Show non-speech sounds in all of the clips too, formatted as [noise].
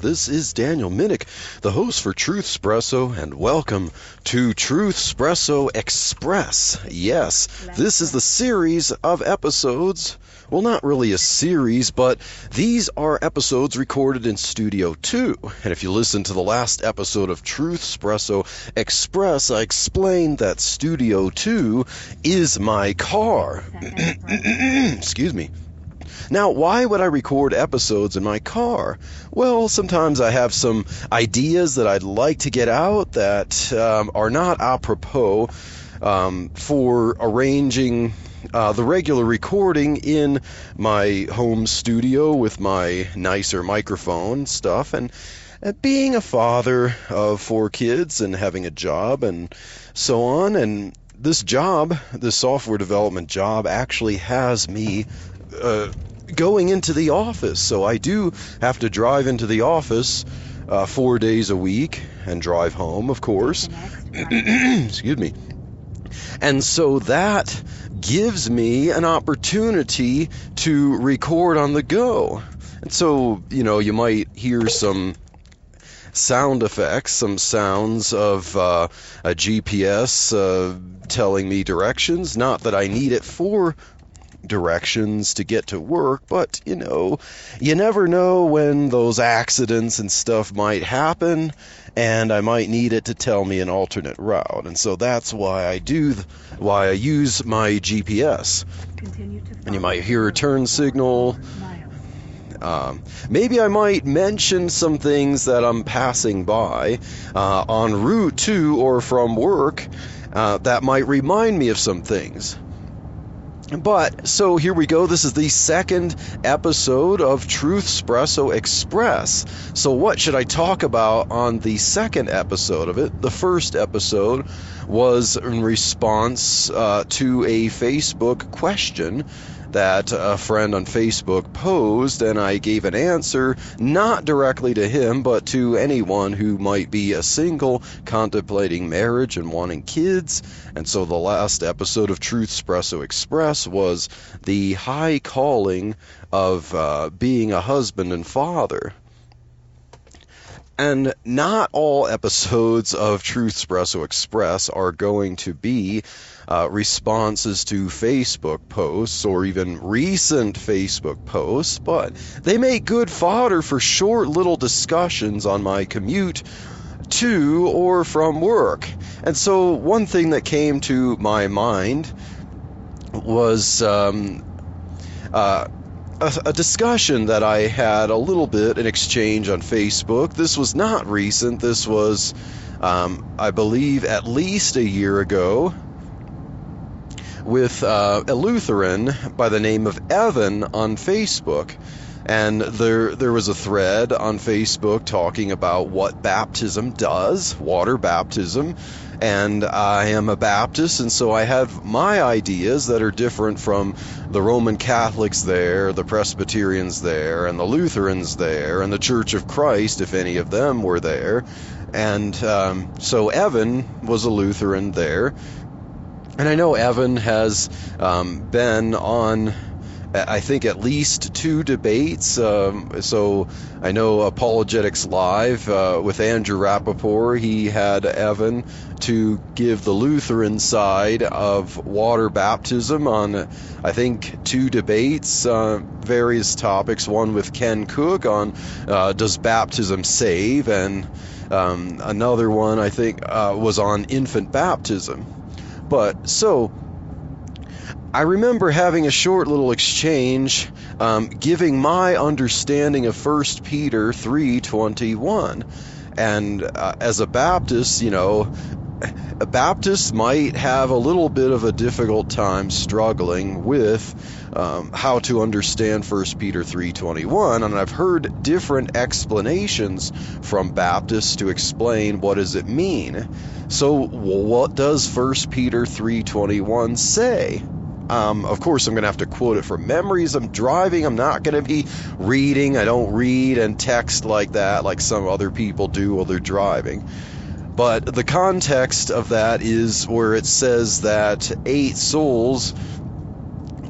This is Daniel Minnick, the host for Truth Espresso, and welcome to Truth Espresso Express. Yes, this is the series of episodes. Well, not really a series, but these are episodes recorded in Studio 2. And if you listen to the last episode of Truth Espresso Express, I explained that Studio 2 is my car. [clears throat] Excuse me. Now, why would I record episodes in my car? Well, sometimes I have some ideas that I'd like to get out that um, are not apropos um, for arranging uh, the regular recording in my home studio with my nicer microphone stuff and uh, being a father of four kids and having a job and so on and this job this software development job actually has me uh, going into the office. So I do have to drive into the office uh, four days a week and drive home, of course. [clears throat] Excuse me. And so that gives me an opportunity to record on the go. And so, you know, you might hear some sound effects, some sounds of uh, a GPS uh, telling me directions. Not that I need it for directions to get to work, but you know, you never know when those accidents and stuff might happen, and I might need it to tell me an alternate route. And so that's why I do, th- why I use my GPS. And you might hear a turn signal. Um, maybe I might mention some things that I'm passing by uh, en route to or from work uh, that might remind me of some things. But so here we go. This is the second episode of Truth Espresso Express. So, what should I talk about on the second episode of it? The first episode was in response uh, to a Facebook question that a friend on Facebook posed, and I gave an answer not directly to him, but to anyone who might be a single, contemplating marriage, and wanting kids. And so the last episode of Truth Espresso Express was the high calling of uh, being a husband and father. And not all episodes of Truth Espresso Express are going to be uh, responses to Facebook posts or even recent Facebook posts, but they make good fodder for short little discussions on my commute to or from work. And so, one thing that came to my mind was um, uh, a, a, discussion that I had a little bit in exchange on Facebook. This was not recent, this was, um, I believe, at least a year ago with uh, a Lutheran by the name of Evan on Facebook. And there, there was a thread on Facebook talking about what baptism does, water baptism. And I am a Baptist, and so I have my ideas that are different from the Roman Catholics there, the Presbyterians there, and the Lutherans there, and the Church of Christ, if any of them were there. And um, so Evan was a Lutheran there, and I know Evan has um, been on, I think, at least two debates. Um, so I know Apologetics Live uh, with Andrew Rappaport, he had Evan to give the Lutheran side of water baptism on, I think, two debates, uh, various topics. One with Ken Cook on uh, does baptism save, and um, another one I think uh, was on infant baptism. But so I remember having a short little exchange, um, giving my understanding of First Peter three twenty one, and uh, as a Baptist, you know, Baptists might have a little bit of a difficult time struggling with um, how to understand 1 Peter 3:21, and I've heard different explanations from Baptists to explain what does it mean. So, what does 1 Peter 3:21 say? Um, of course, I'm going to have to quote it from memories. I'm driving. I'm not going to be reading. I don't read and text like that, like some other people do while they're driving. But the context of that is where it says that eight souls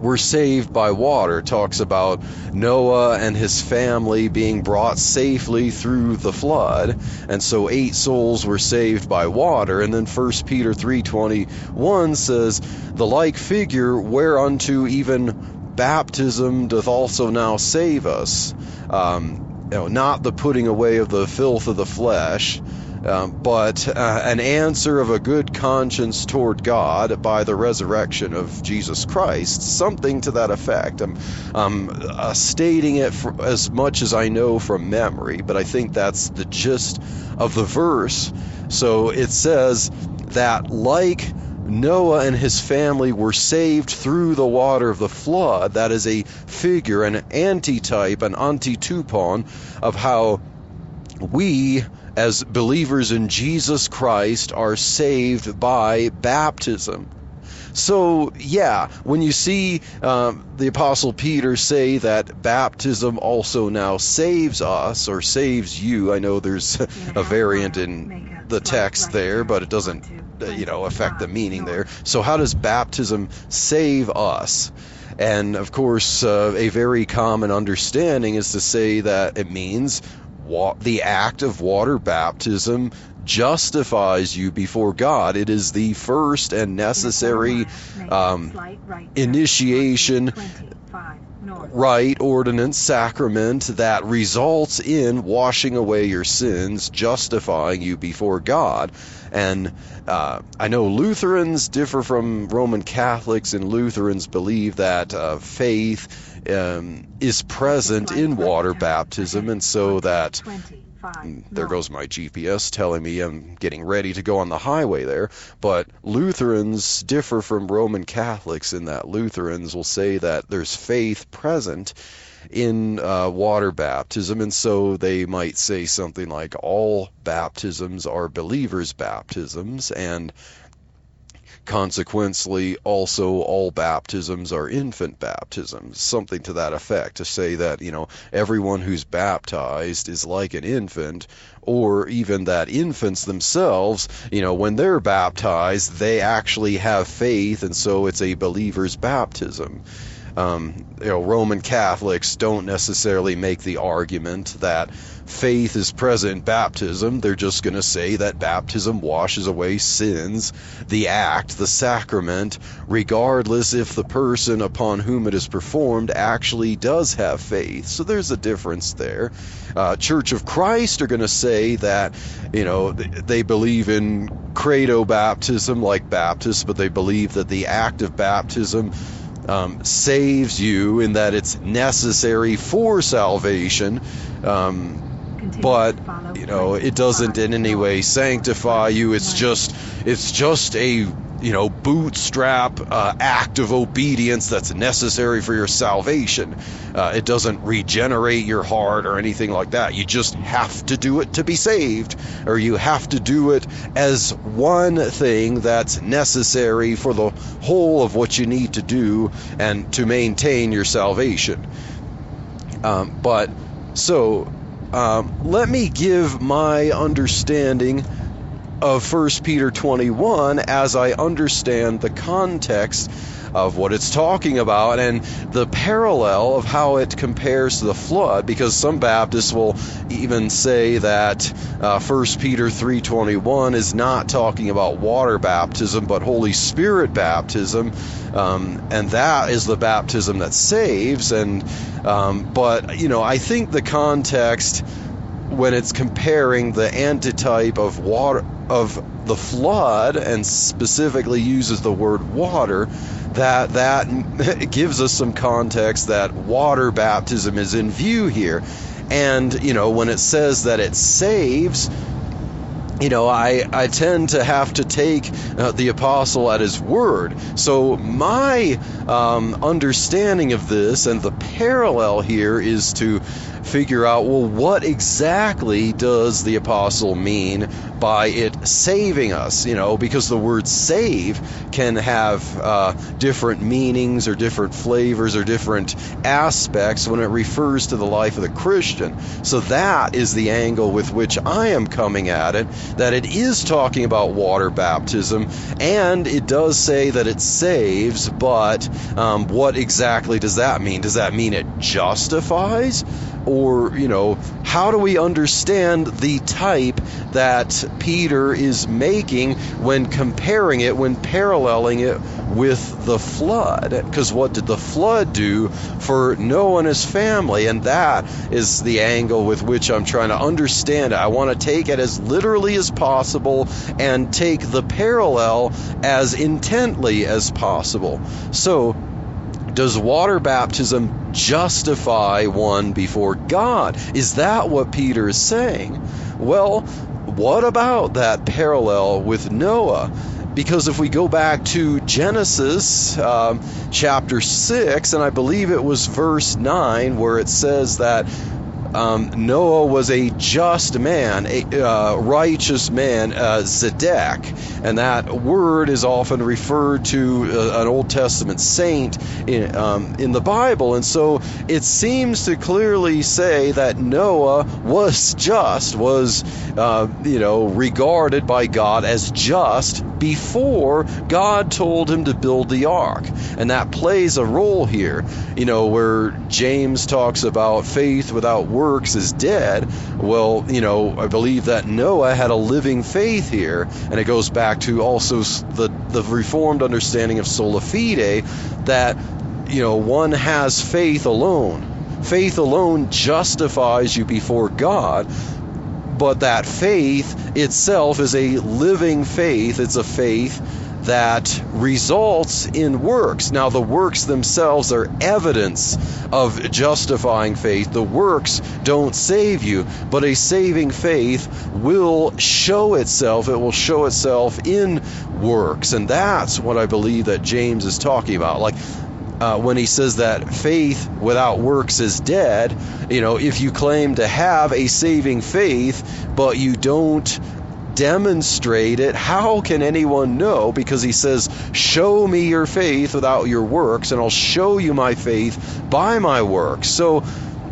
were saved by water. Talks about Noah and his family being brought safely through the flood, and so eight souls were saved by water. And then 1 Peter 3:21 says, "The like figure whereunto even baptism doth also now save us." Um, you know, not the putting away of the filth of the flesh, um, but uh, an answer of a good conscience toward God by the resurrection of Jesus Christ, something to that effect. I'm, I'm uh, stating it as much as I know from memory, but I think that's the gist of the verse. So it says that, like Noah and his family were saved through the water of the flood, that is a figure, an antitype, an antitupon of how we as believers in Jesus Christ are saved by baptism. So, yeah, when you see um, the Apostle Peter say that baptism also now saves us or saves you, I know there's [laughs] a variant in the text there, but it doesn't, uh, you know, affect the meaning there. So, how does baptism save us? And of course, uh, a very common understanding is to say that it means wa- the act of water baptism justifies you before God. It is the first and necessary um, initiation, rite, ordinance, sacrament that results in washing away your sins, justifying you before God. And uh, I know Lutherans differ from Roman Catholics, and Lutherans believe that uh, faith um, is present in water baptism, and so that mm, there goes my GPS telling me I'm getting ready to go on the highway there. But Lutherans differ from Roman Catholics in that Lutherans will say that there's faith present in uh, water baptism, and so they might say something like all baptisms are believers' baptisms, and Consequently, also all baptisms are infant baptisms, something to that effect, to say that, you know, everyone who's baptized is like an infant, or even that infants themselves, you know, when they're baptized, they actually have faith, and so it's a believer's baptism. Um, you know, Roman Catholics don't necessarily make the argument that faith is present in baptism. They're just going to say that baptism washes away sins, the act, the sacrament, regardless if the person upon whom it is performed actually does have faith. So there's a difference there. Uh, Church of Christ are going to say that, you know, they believe in credo baptism like Baptists, but they believe that the act of baptism um, saves you in that it's necessary for salvation. Um, but you know it doesn't in any way sanctify you. It's just it's just a you know, bootstrap uh, act of obedience that's necessary for your salvation. Uh, it doesn't regenerate your heart or anything like that. You just have to do it to be saved, or you have to do it as one thing that's necessary for the whole of what you need to do and to maintain your salvation. Um, but so, um, let me give my understanding of 1 Peter 21 as I understand the context of what it's talking about and the parallel of how it compares to the flood because some Baptists will even say that uh, 1 Peter 3:21 is not talking about water baptism but Holy Spirit baptism um, and that is the baptism that saves. And um, but you know I think the context when it's comparing the antitype of water of the flood and specifically uses the word water that that [laughs] gives us some context that water baptism is in view here and you know when it says that it saves you know, I, I tend to have to take uh, the apostle at his word. So, my um, understanding of this and the parallel here is to figure out well, what exactly does the apostle mean by it saving us? You know, because the word save can have uh, different meanings or different flavors or different aspects when it refers to the life of the Christian. So, that is the angle with which I am coming at it that it is talking about water baptism, and it does say that it saves, but um, what exactly does that mean? Does that mean it justifies? Or, you know, how do we understand the type that Peter is making when comparing it, when paralleling it with the flood? Because what did the flood do for Noah and his family? And that is the angle with which I'm trying to understand it. I want to take it as literally as possible and take the parallel as intently as possible. So, does water baptism justify one before God? Is that what Peter is saying? Well, what about that parallel with Noah? Because if we go back to Genesis um, chapter 6, and I believe it was verse 9, where it says that um, Noah was a just man, a uh, righteous man, uh, Zedek, and that word is often referred to uh, an Old Testament saint in, um, in the Bible, and so it seems to clearly say that Noah was just, was uh, you know regarded by God as just before God told him to build the ark, and that plays a role here. You know where James talks about faith without works is dead. Well, you know, I believe that Noah had a living faith here, and it goes back to also the the reformed understanding of sola fide that you know one has faith alone. Faith alone justifies you before God, but that faith itself is a living faith. It's a faith that results in works. Now, the works themselves are evidence of justifying faith. The works don't save you, but a saving faith will show itself. It will show itself in works. And that's what I believe that James is talking about. Like, uh, when he says that faith without works is dead, you know, if you claim to have a saving faith, but you don't demonstrate it, how can anyone know? Because he says, Show me your faith without your works, and I'll show you my faith by my works. So,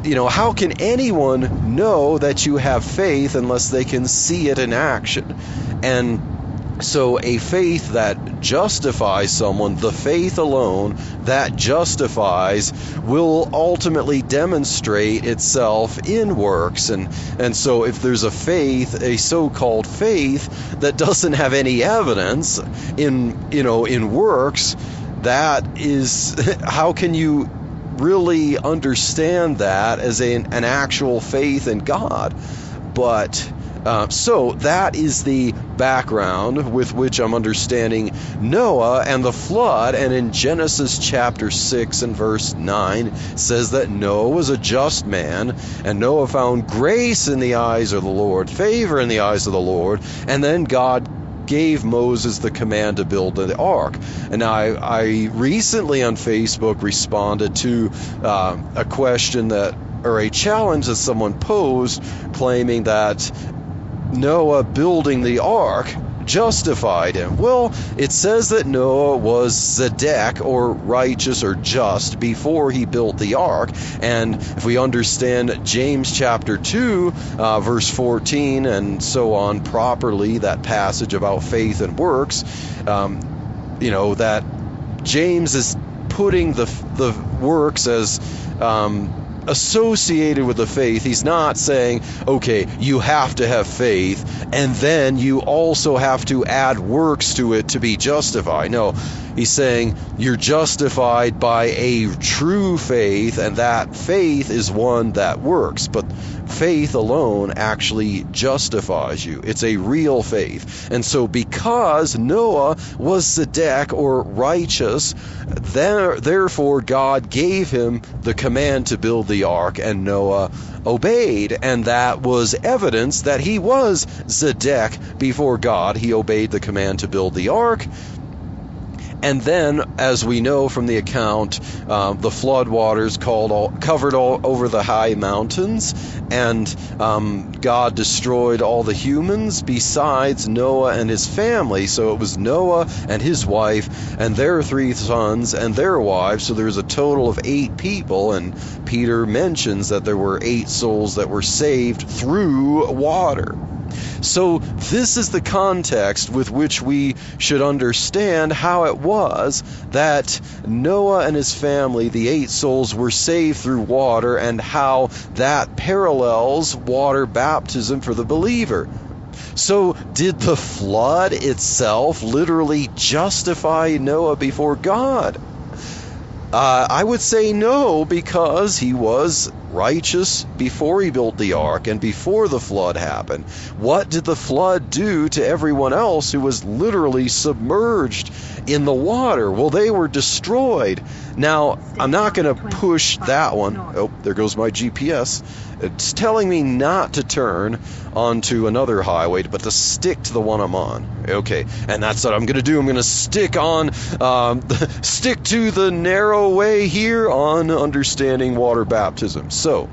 you know, how can anyone know that you have faith unless they can see it in action? And so, a faith that justifies someone, the faith alone that justifies, will ultimately demonstrate itself in works. And, and so, if there's a faith, a so called faith, that doesn't have any evidence in, you know, in works, that is, [laughs] how can you really understand that as a, an actual faith in God? But uh, so that is the background with which I'm understanding Noah and the flood. And in Genesis chapter 6 and verse 9 says that Noah was a just man, and Noah found grace in the eyes of the Lord, favor in the eyes of the Lord. And then God gave Moses the command to build the ark. And I, I recently on Facebook responded to uh, a question that or a challenge that someone posed claiming that Noah building the ark justified him? Well, it says that Noah was Zedek, or righteous or just, before he built the ark. And if we understand James chapter 2, uh, verse 14, and so on properly, that passage about faith and works, um, you know, that James is putting the, the works as. Um, associated with the faith. He's not saying, okay, you have to have faith, and then you also have to add works to it to be justified. No, he's saying you're justified by a true faith, and that faith is one that works. But faith alone actually justifies you. It's a real faith. And so, because Noah was Zedek or righteous, there, therefore God gave him the command to build the ark, and Noah obeyed. And that was evidence that he was Zedek before God. He obeyed the command to build the ark. And then, as we know from the account, uh, the flood waters called all, covered all over the high mountains, and um, God destroyed all the humans besides Noah and his family. So it was Noah and his wife and their three sons and their wives. So there's a total of eight people, and Peter mentions that there were eight souls that were saved through water. So, this is the context with which we should understand how it was that Noah and his family, the eight souls, were saved through water, and how that parallels water baptism for the believer. So, did the flood itself literally justify Noah before God? Uh, I would say no, because he was righteous before he built the ark and before the flood happened. What did the flood do to everyone else who was literally submerged in the water? Well, they were destroyed. Now, I'm not going to push that one. Oh, there goes my GPS. It's telling me not to turn onto another highway, but to stick to the one I'm on. Okay, and that's what I'm going to do. I'm going to stick on, um, [laughs] stick to the narrow way here on understanding water baptism. So,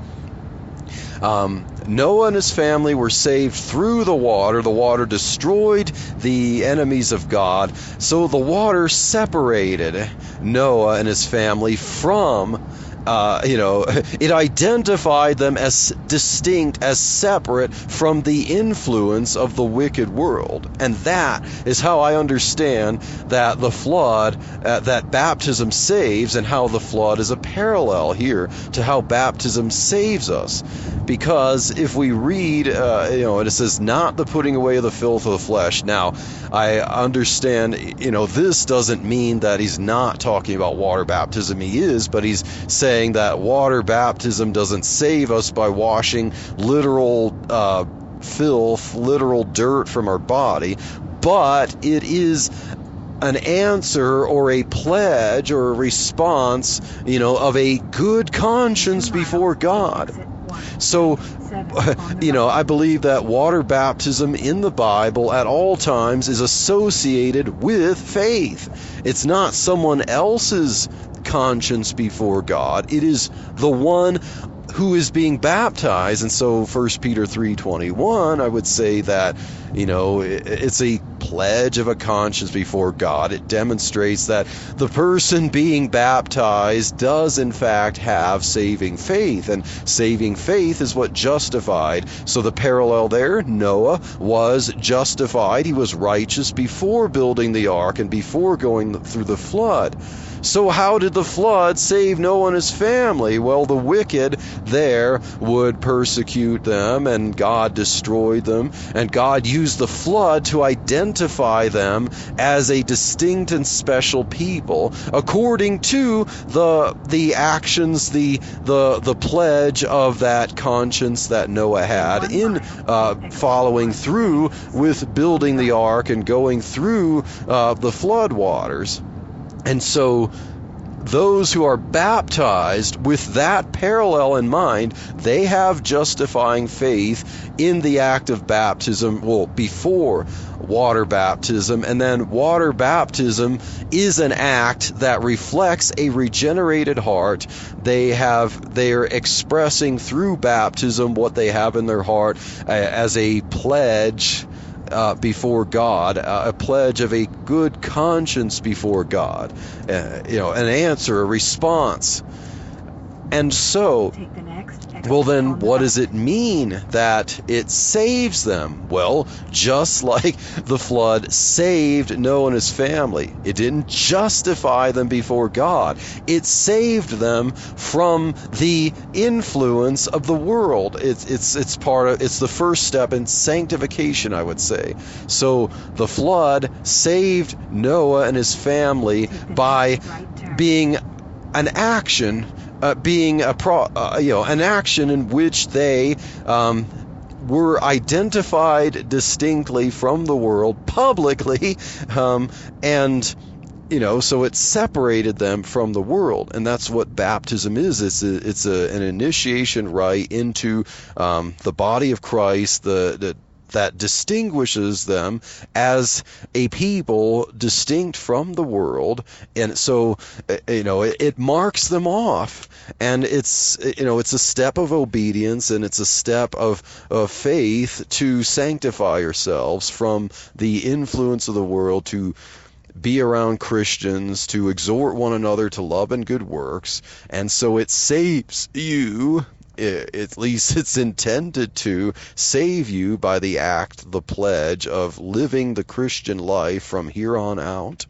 um, Noah and his family were saved through the water. The water destroyed the enemies of God. So the water separated Noah and his family from uh, you know, [laughs] it identified them as distinct, as separate from the influence of the wicked world. And that is how I understand that the flood, uh, that baptism saves, and how the flood is a parallel here to how baptism saves us. Because if we read, uh, you know, and it says, not the putting away of the filth of the flesh. Now, I understand, you know, this doesn't mean that he's not talking about water baptism. He is, but he's saying saying that water baptism doesn't save us by washing literal uh, filth, literal dirt from our body, but it is an answer or a pledge or a response, you know, of a good conscience before God. So, [laughs] you know, I believe that water baptism in the Bible at all times is associated with faith. It's not someone else's conscience before God. It is the one who is being baptized. And so 1 peter 3.21 i would say that you know it's a pledge of a conscience before god. It demonstrates that the person being baptized does in fact have saving faith. And saving faith is what justified. So the parallel there noah was justified. He was righteous before building the ark and before going through the flood so, how did the flood save Noah and his family? Well, the wicked there would persecute them, and God destroyed them, and God used the flood to identify them as a distinct and special people according to the the actions, the the the pledge of that conscience that Noah had in uh, following through with building the ark and going through uh, the flood waters. And so those who are baptized with that parallel in mind, they have justifying faith in the act of baptism, well, before water baptism. And then water baptism is an act that reflects a regenerated heart. They have, they are expressing through baptism what they have in their heart uh, as a pledge uh, before God, uh, a pledge of a good conscience before God, uh, you know, an answer, a response. And so, well, then, what does it mean that it saves them? Well, just [laughs] like the flood saved Noah and his family, it didn't justify them before God. It saved them from the influence of the world. It's it's it's part of it's the first step in sanctification, I would say. So the flood saved Noah and his family by being an action uh, being a pro, uh, you know, an action in which they um, were identified distinctly from the world publicly, [laughs] um, and you know, so it separated them from the world, and that's what baptism is. It's a, it's a, an initiation rite into um, the body of Christ, the, the that distinguishes them as a people distinct from the world. And so uh, you know it, it, marks them off. And it's you know it's a step of obedience and it's a step of, of faith to sanctify yourselves from the influence of the world to be around Christians, to exhort one another to love and good works, and so it saves you at least it's intended to save you by the act, the pledge of living the Christian life from here on out.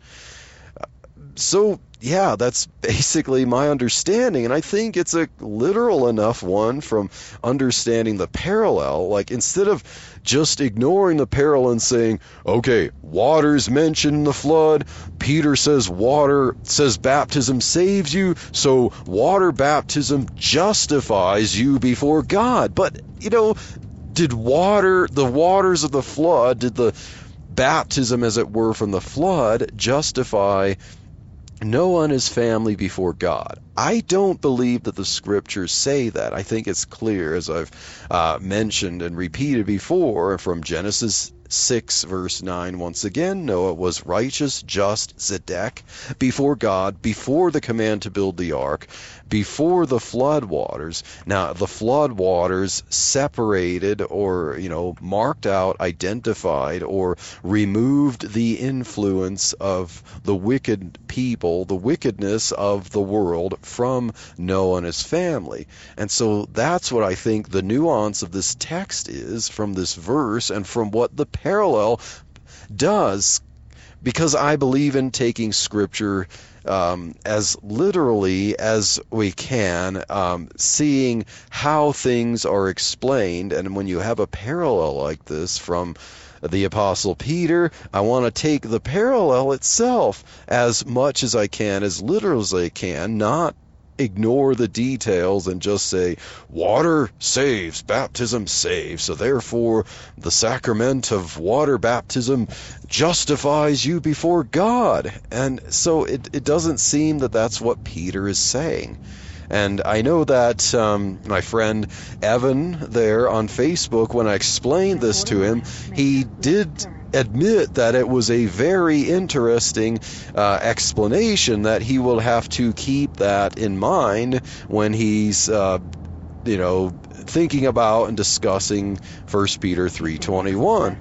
So, yeah, that's basically my understanding. And I think it's a literal enough one from understanding the parallel. Like, instead of just ignoring the parallel and saying, okay, water's mentioned in the flood. Peter says water, says baptism saves you. So water baptism justifies you before God. But, you know, did water, the waters of the flood, did the baptism, as it were, from the flood justify Noah one is family before God. I don't believe that the scriptures say that. I think it's clear, as I've uh, mentioned and repeated before, from Genesis 6, verse 9, once again, Noah was righteous, just, Zedek, before God, before the command to build the ark, before the flood waters. Now, the flood waters separated or, you know, marked out, identified, or removed the influence of the wicked people, the wickedness of the world from Noah and his family. And so that's what I think the nuance of this text is from this verse and from what the parallel does because I believe in taking scripture um, as literally as we can, um, seeing how things are explained. And when you have a parallel like this from the Apostle Peter, I want to take the parallel itself as much as I can, as literal as I can, not ignore the details and just say water saves, baptism saves. So therefore, the sacrament of water baptism justifies you before God. And so it, it doesn't seem that that's what Peter is saying. And I know that um, my friend Evan there on Facebook, when I explained this to him, he did admit that it was a very interesting uh, explanation that he will have to keep that in mind when he's uh, you know thinking about and discussing 1 Peter 3:21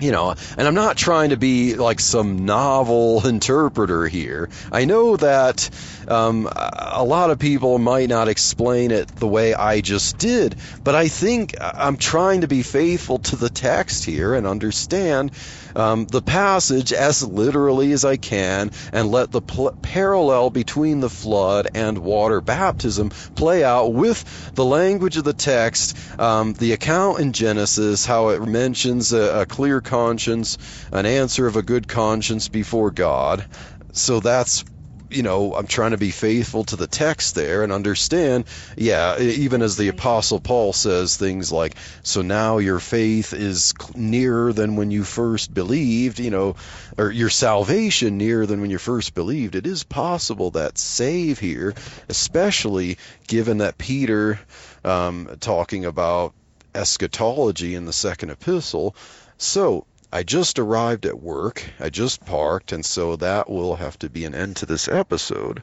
you know, and I'm not trying to be like some novel [laughs] interpreter here. I know that um, a lot of people might not explain it the way I just did, but I think I'm trying to be faithful to the text here and understand um, the passage as literally as I can and let the pl- parallel between the flood and water baptism play out with the language of the text, um, the account in Genesis, how it mentions a, a clear conscience, an answer of a good conscience before God. So that's you know, I'm trying to be faithful to the text there and understand, yeah, even as the Apostle Paul says things like, so now your faith is nearer than when you first believed, you know, or your salvation nearer than when you first believed. It is possible that save here, especially given that Peter, um, talking about eschatology in the second epistle. So, I just arrived at work. I just parked, and so that will have to be an end to this episode.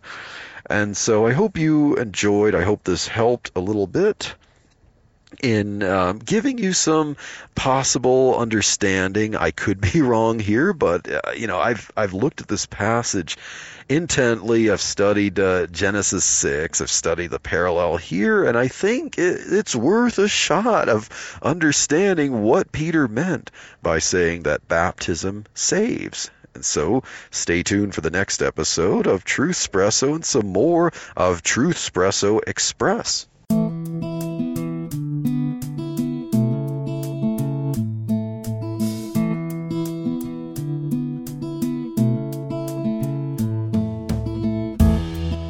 And so I hope you enjoyed. I hope this helped a little bit in um, giving you some possible understanding. I could be [laughs] wrong here, but uh, you know, I've I've looked at this passage intently. I've studied uh, Genesis 6. I've studied the parallel here, and I think it, it's worth a shot of understanding what Peter meant by saying that baptism saves. And so, stay tuned for the next episode of Truth Espresso and some more of Truth Espresso Express.